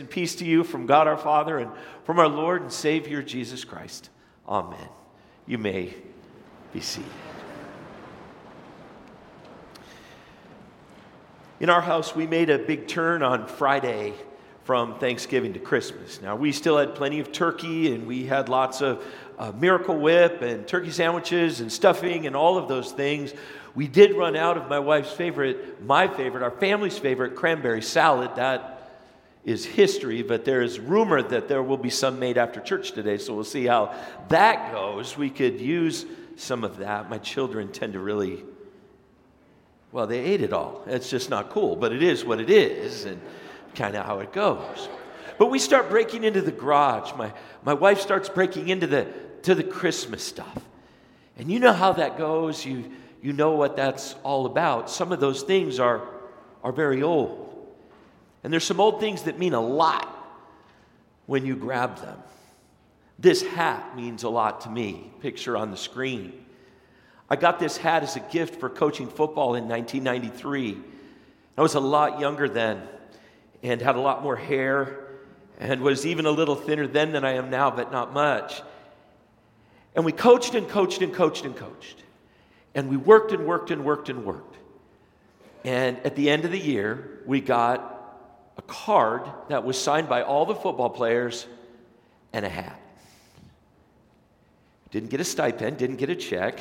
and peace to you from God our Father and from our Lord and Savior Jesus Christ. Amen. You may be seated. In our house, we made a big turn on Friday from Thanksgiving to Christmas. Now, we still had plenty of turkey and we had lots of uh, Miracle Whip and turkey sandwiches and stuffing and all of those things. We did run out of my wife's favorite, my favorite, our family's favorite cranberry salad. That is history, but there is rumor that there will be some made after church today, so we'll see how that goes. We could use some of that. My children tend to really well, they ate it all. It's just not cool, but it is what it is, and kind of how it goes. But we start breaking into the garage. My, my wife starts breaking into the, to the Christmas stuff. And you know how that goes. You, you know what that's all about. Some of those things are, are very old. And there's some old things that mean a lot when you grab them. This hat means a lot to me, picture on the screen. I got this hat as a gift for coaching football in 1993. I was a lot younger then and had a lot more hair and was even a little thinner then than I am now, but not much. And we coached and coached and coached and coached. And we worked and worked and worked and worked. And at the end of the year, we got a card that was signed by all the football players and a hat. Didn't get a stipend, didn't get a check.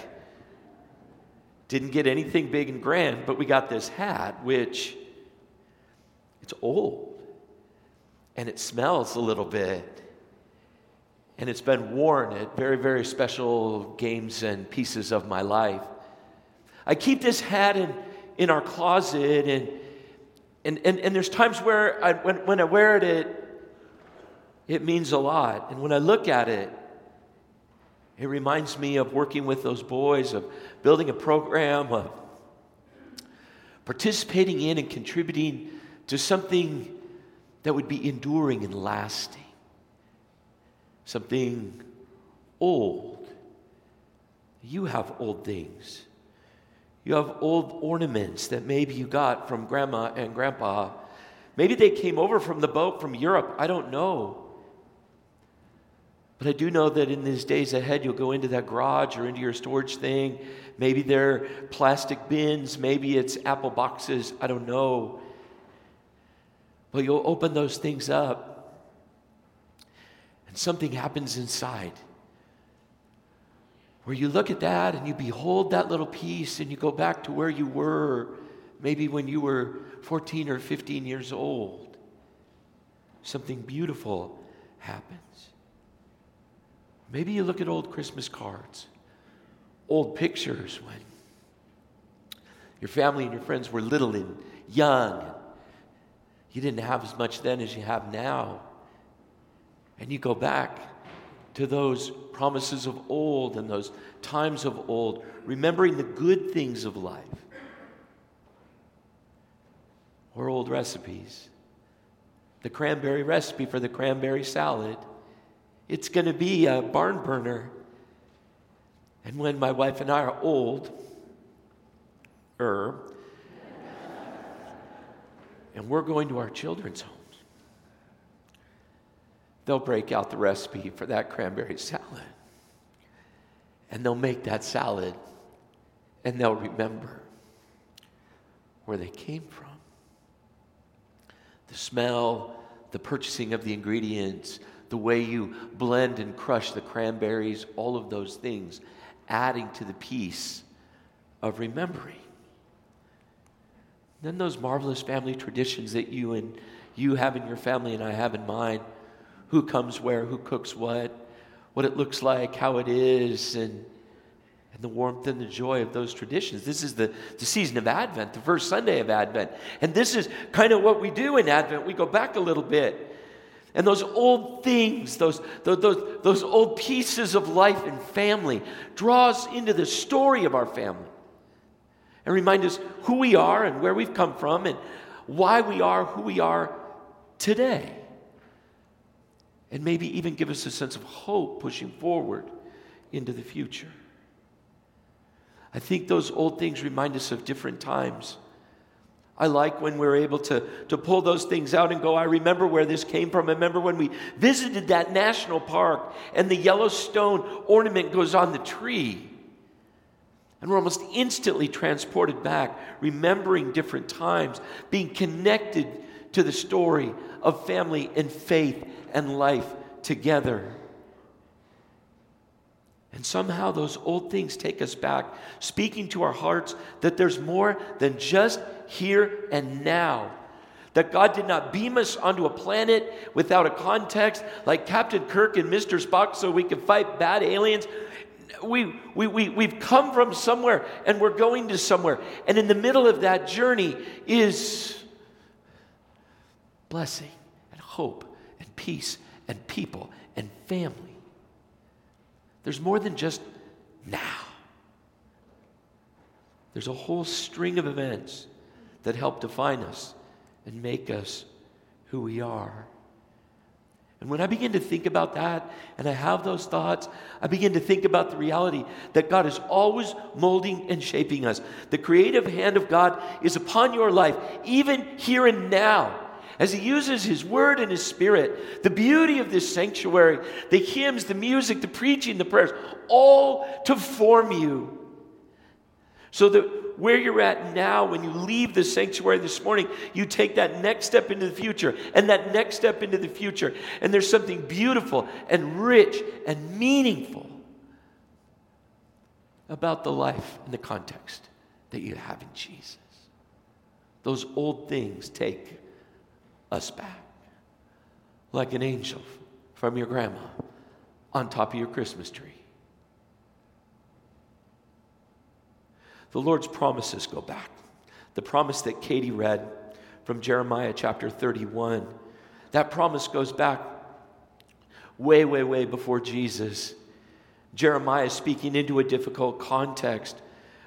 Didn't get anything big and grand, but we got this hat, which it's old and it smells a little bit. And it's been worn at very, very special games and pieces of my life. I keep this hat in, in our closet, and, and, and, and there's times where I, when, when I wear it, it, it means a lot. And when I look at it, it reminds me of working with those boys, of building a program, of participating in and contributing to something that would be enduring and lasting, something old. You have old things. You have old ornaments that maybe you got from grandma and grandpa. Maybe they came over from the boat from Europe. I don't know. But I do know that in these days ahead, you'll go into that garage or into your storage thing. Maybe they're plastic bins, maybe it's apple boxes, I don't know. But you'll open those things up, and something happens inside where you look at that and you behold that little piece and you go back to where you were, maybe when you were 14 or 15 years old. Something beautiful happens. Maybe you look at old Christmas cards, old pictures when your family and your friends were little and young. You didn't have as much then as you have now. And you go back to those promises of old and those times of old, remembering the good things of life. Or old recipes. The cranberry recipe for the cranberry salad it's going to be a barn burner. And when my wife and I are old, er, and we're going to our children's homes, they'll break out the recipe for that cranberry salad. And they'll make that salad and they'll remember where they came from. The smell, the purchasing of the ingredients, the way you blend and crush the cranberries, all of those things, adding to the piece of remembering. Then those marvelous family traditions that you and you have in your family and I have in mine who comes where, who cooks what, what it looks like, how it is, and, and the warmth and the joy of those traditions. This is the, the season of Advent, the first Sunday of Advent. And this is kind of what we do in Advent. We go back a little bit and those old things, those, those, those old pieces of life and family, draw us into the story of our family and remind us who we are and where we've come from and why we are who we are today. And maybe even give us a sense of hope pushing forward into the future. I think those old things remind us of different times I like when we're able to, to pull those things out and go, I remember where this came from. I remember when we visited that national park and the Yellowstone ornament goes on the tree. And we're almost instantly transported back, remembering different times, being connected to the story of family and faith and life together. And somehow those old things take us back, speaking to our hearts that there's more than just here and now. That God did not beam us onto a planet without a context like Captain Kirk and Mr. Spock so we could fight bad aliens. We, we, we, we've come from somewhere and we're going to somewhere. And in the middle of that journey is blessing and hope and peace and people and family. There's more than just now. There's a whole string of events that help define us and make us who we are. And when I begin to think about that and I have those thoughts, I begin to think about the reality that God is always molding and shaping us. The creative hand of God is upon your life, even here and now, as He uses His Word and His Spirit. The beauty of this sanctuary, the hymns, the music, the preaching, the prayers, all to form you. So that where you're at now, when you leave the sanctuary this morning, you take that next step into the future and that next step into the future. And there's something beautiful and rich and meaningful about the life and the context that you have in Jesus. Those old things take us back like an angel from your grandma on top of your Christmas tree. The Lord's promises go back. The promise that Katie read from Jeremiah chapter 31, that promise goes back way, way, way before Jesus. Jeremiah speaking into a difficult context.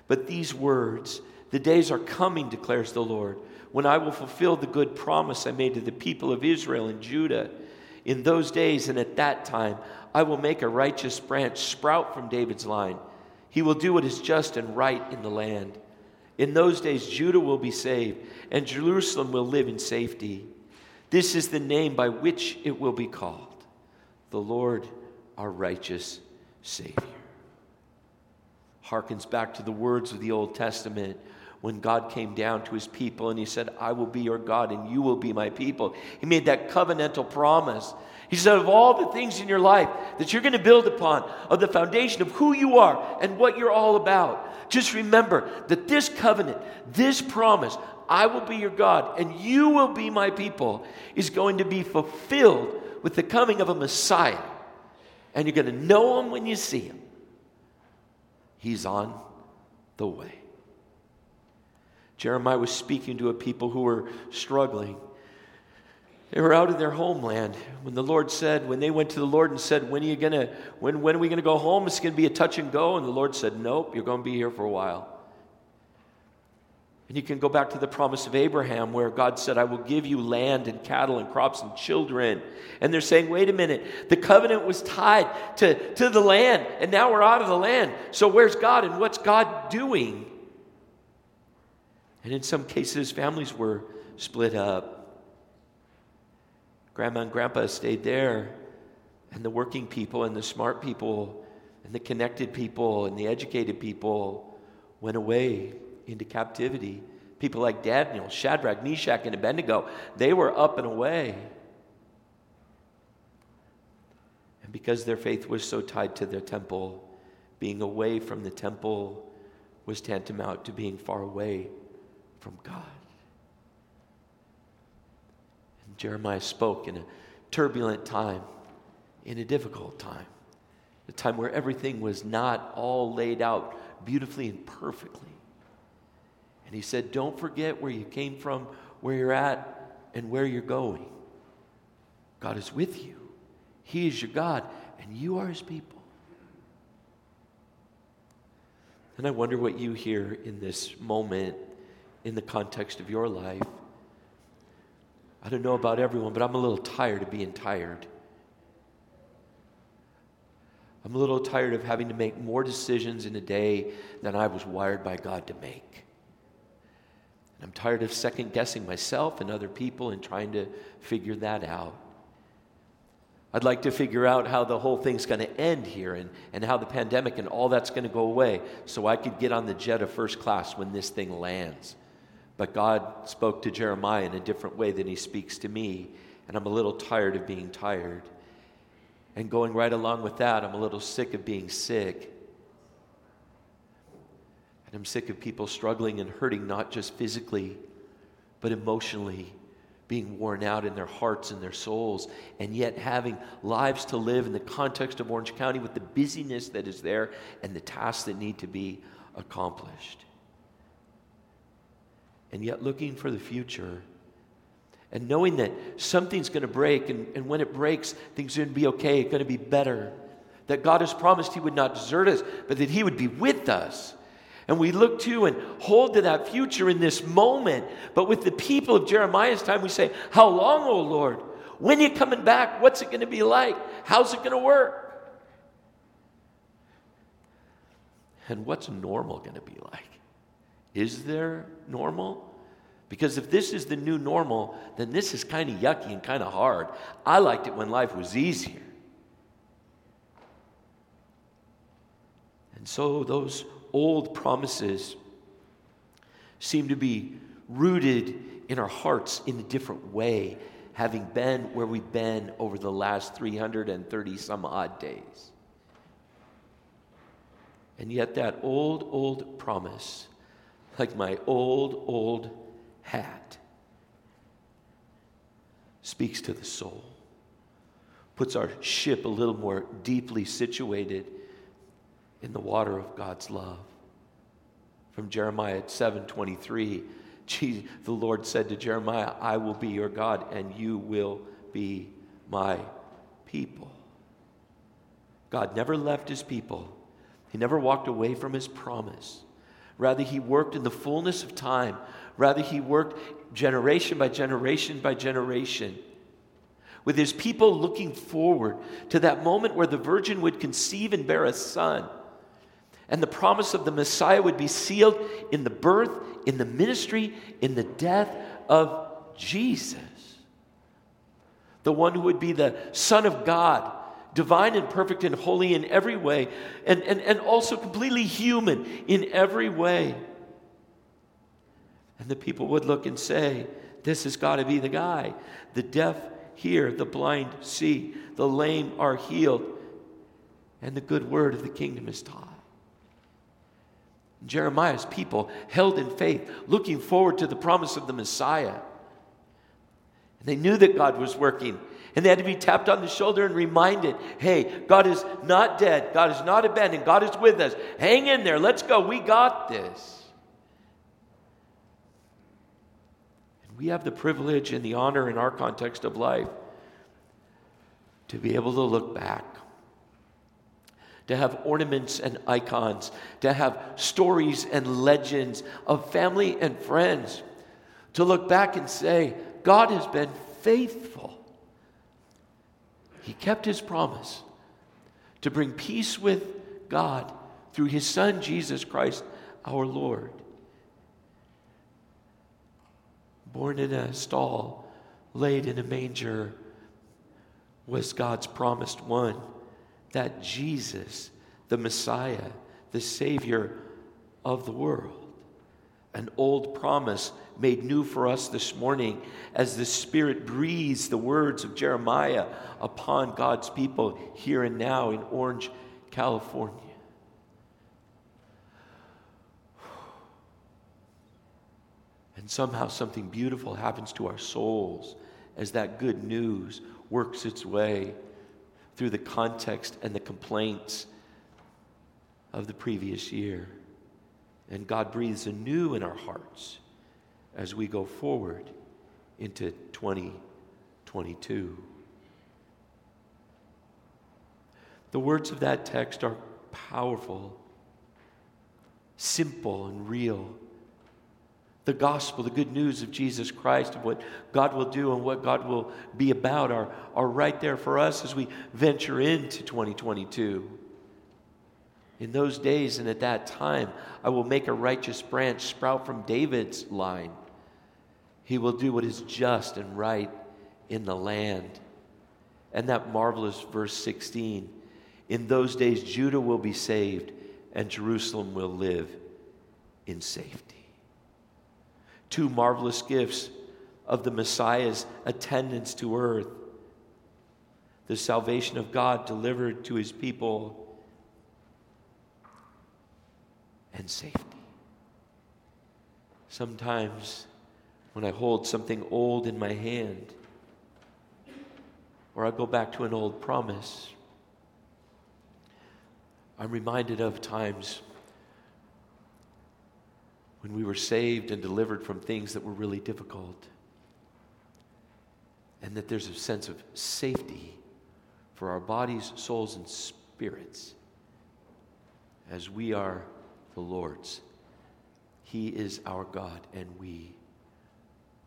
But these words, the days are coming, declares the Lord, when I will fulfill the good promise I made to the people of Israel and Judah. In those days and at that time, I will make a righteous branch sprout from David's line he will do what is just and right in the land. In those days, Judah will be saved, and Jerusalem will live in safety. This is the name by which it will be called the Lord, our righteous Savior. Harkens back to the words of the Old Testament when God came down to his people and he said, I will be your God and you will be my people. He made that covenantal promise he said, of all the things in your life that you're going to build upon, of the foundation of who you are and what you're all about, just remember that this covenant, this promise, I will be your God and you will be my people, is going to be fulfilled with the coming of a Messiah. And you're going to know him when you see him. He's on the way. Jeremiah was speaking to a people who were struggling. They were out of their homeland when the Lord said, when they went to the Lord and said, When are you gonna, when, when are we gonna go home? It's gonna be a touch and go. And the Lord said, Nope, you're gonna be here for a while. And you can go back to the promise of Abraham where God said, I will give you land and cattle and crops and children. And they're saying, wait a minute, the covenant was tied to, to the land, and now we're out of the land. So where's God and what's God doing? And in some cases, families were split up. Grandma and grandpa stayed there, and the working people and the smart people and the connected people and the educated people went away into captivity. People like Daniel, Shadrach, Meshach, and Abednego, they were up and away. And because their faith was so tied to their temple, being away from the temple was tantamount to being far away from God. And Jeremiah spoke in a turbulent time, in a difficult time, a time where everything was not all laid out beautifully and perfectly. And he said, Don't forget where you came from, where you're at, and where you're going. God is with you, He is your God, and you are His people. And I wonder what you hear in this moment in the context of your life. I don't know about everyone, but I'm a little tired of being tired. I'm a little tired of having to make more decisions in a day than I was wired by God to make. And I'm tired of second guessing myself and other people and trying to figure that out. I'd like to figure out how the whole thing's going to end here and, and how the pandemic and all that's going to go away so I could get on the jet of first class when this thing lands. But God spoke to Jeremiah in a different way than he speaks to me, and I'm a little tired of being tired. And going right along with that, I'm a little sick of being sick. And I'm sick of people struggling and hurting, not just physically, but emotionally, being worn out in their hearts and their souls, and yet having lives to live in the context of Orange County with the busyness that is there and the tasks that need to be accomplished. And yet looking for the future and knowing that something's going to break, and, and when it breaks, things are going to be okay, it's going to be better. That God has promised He would not desert us, but that He would be with us. And we look to and hold to that future in this moment. But with the people of Jeremiah's time, we say, How long, O Lord? When are you coming back? What's it going to be like? How's it going to work? And what's normal going to be like? Is there normal? Because if this is the new normal, then this is kind of yucky and kind of hard. I liked it when life was easier. And so those old promises seem to be rooted in our hearts in a different way, having been where we've been over the last 330 some odd days. And yet, that old, old promise, like my old, old hat speaks to the soul, puts our ship a little more deeply situated in the water of God's love. From Jeremiah 7:23, the Lord said to Jeremiah, "I will be your God and you will be my people." God never left his people. He never walked away from his promise. Rather, he worked in the fullness of time Rather, he worked generation by generation by generation with his people looking forward to that moment where the virgin would conceive and bear a son. And the promise of the Messiah would be sealed in the birth, in the ministry, in the death of Jesus. The one who would be the Son of God, divine and perfect and holy in every way, and, and, and also completely human in every way. And the people would look and say, This has got to be the guy. The deaf hear, the blind see, the lame are healed, and the good word of the kingdom is taught. Jeremiah's people held in faith, looking forward to the promise of the Messiah. And they knew that God was working. And they had to be tapped on the shoulder and reminded hey, God is not dead. God is not abandoned. God is with us. Hang in there. Let's go. We got this. And we have the privilege and the honor in our context of life to be able to look back, to have ornaments and icons, to have stories and legends of family and friends, to look back and say, God has been faithful. He kept his promise to bring peace with God through his Son, Jesus Christ, our Lord born in a stall, laid in a manger, was God's promised one. That Jesus, the Messiah, the Savior of the world. An old promise made new for us this morning as the Spirit breathes the words of Jeremiah upon God's people here and now in Orange, California. And somehow something beautiful happens to our souls as that good news works its way through the context and the complaints of the previous year. And God breathes anew in our hearts as we go forward into 2022. The words of that text are powerful, simple, and real the gospel, the good news of Jesus Christ, of what God will do and what God will be about, are, are right there for us as we venture into 2022. In those days and at that time, I will make a righteous branch sprout from David's line, He will do what is just and right in the land. And that marvelous verse 16 in those days, Judah will be saved and Jerusalem will live in safety. Two marvelous gifts of the Messiah's attendance to earth the salvation of God delivered to his people and safety. Sometimes when I hold something old in my hand, or I go back to an old promise, I'm reminded of times when we were saved and delivered from things that were really difficult, and that there's a sense of safety for our bodies, souls, and spirits as we are the Lord's. He is our God, and we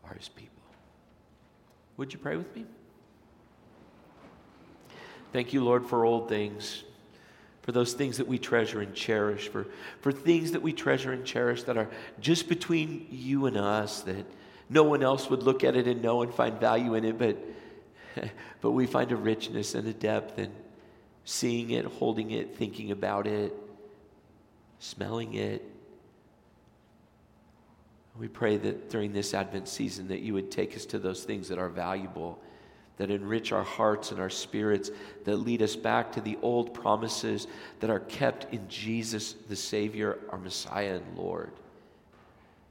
are His people. Would you pray with me? Thank you, Lord, for old things, for those things that we treasure and cherish, for, for things that we treasure and cherish that are just between you and us, that no one else would look at it and know and find value in it, but, but we find a richness and a depth in seeing it, holding it, thinking about it, smelling it. We pray that during this Advent season that you would take us to those things that are valuable that enrich our hearts and our spirits, that lead us back to the old promises that are kept in Jesus, the Savior, our Messiah and Lord.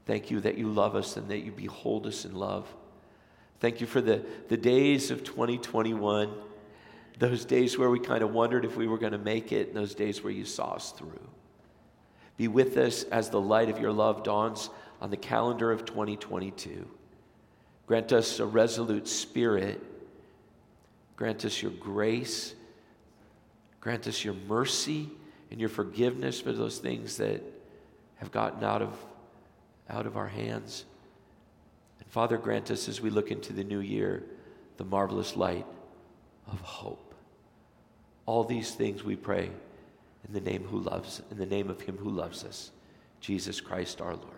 Thank you that you love us and that you behold us in love. Thank you for the, the days of 2021, those days where we kind of wondered if we were going to make it, and those days where you saw us through. Be with us as the light of your love dawns on the calendar of 2022. Grant us a resolute spirit Grant us your grace. Grant us your mercy and your forgiveness for those things that have gotten out of, out of our hands. And Father, grant us as we look into the new year the marvelous light of hope. All these things we pray in the name who loves, in the name of him who loves us, Jesus Christ our Lord.